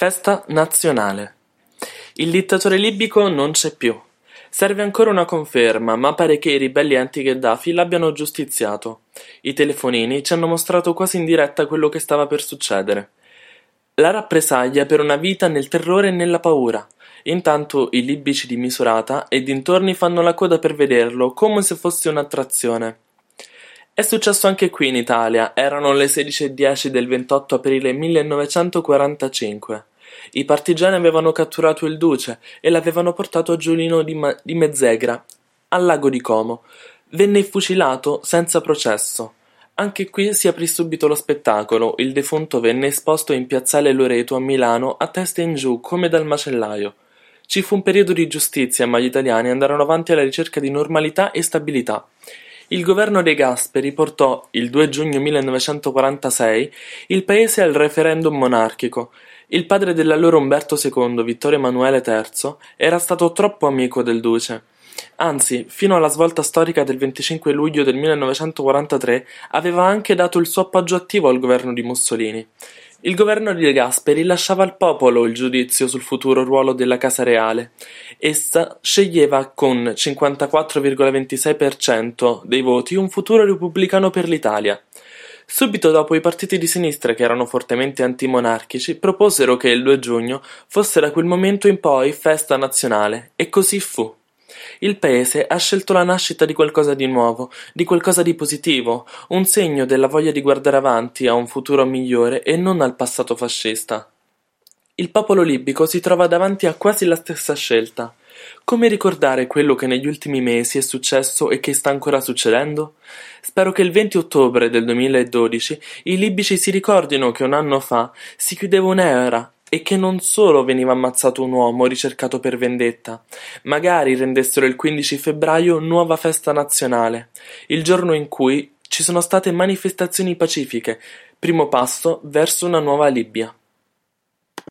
Festa nazionale. Il dittatore libico non c'è più. Serve ancora una conferma, ma pare che i ribelli anti-Gheddafi l'abbiano giustiziato. I telefonini ci hanno mostrato quasi in diretta quello che stava per succedere. La rappresaglia per una vita nel terrore e nella paura. Intanto i libici di Misurata e dintorni fanno la coda per vederlo, come se fosse un'attrazione. È successo anche qui in Italia, erano le 16.10 del 28 aprile 1945. I partigiani avevano catturato il duce e l'avevano portato a Giulino di, Ma- di Mezzegra, al lago di Como. Venne fucilato senza processo. Anche qui si aprì subito lo spettacolo, il defunto venne esposto in piazzale Loreto a Milano a testa in giù come dal macellaio. Ci fu un periodo di giustizia, ma gli italiani andarono avanti alla ricerca di normalità e stabilità. Il governo De Gasperi portò, il 2 giugno 1946, il paese al referendum monarchico. Il padre dell'allora Umberto II, Vittorio Emanuele III, era stato troppo amico del duce. Anzi, fino alla svolta storica del 25 luglio del 1943, aveva anche dato il suo appoggio attivo al governo di Mussolini. Il governo di De Gasperi lasciava al popolo il giudizio sul futuro ruolo della Casa Reale. Essa sceglieva con 54,26% dei voti un futuro repubblicano per l'Italia. Subito dopo i partiti di sinistra, che erano fortemente antimonarchici, proposero che il 2 giugno fosse da quel momento in poi festa nazionale, e così fu. Il paese ha scelto la nascita di qualcosa di nuovo, di qualcosa di positivo, un segno della voglia di guardare avanti a un futuro migliore e non al passato fascista. Il popolo libico si trova davanti a quasi la stessa scelta. Come ricordare quello che negli ultimi mesi è successo e che sta ancora succedendo? Spero che il 20 ottobre del 2012 i libici si ricordino che un anno fa si chiudeva un'era e che non solo veniva ammazzato un uomo ricercato per vendetta, magari rendessero il 15 febbraio nuova festa nazionale, il giorno in cui ci sono state manifestazioni pacifiche, primo passo verso una nuova Libia.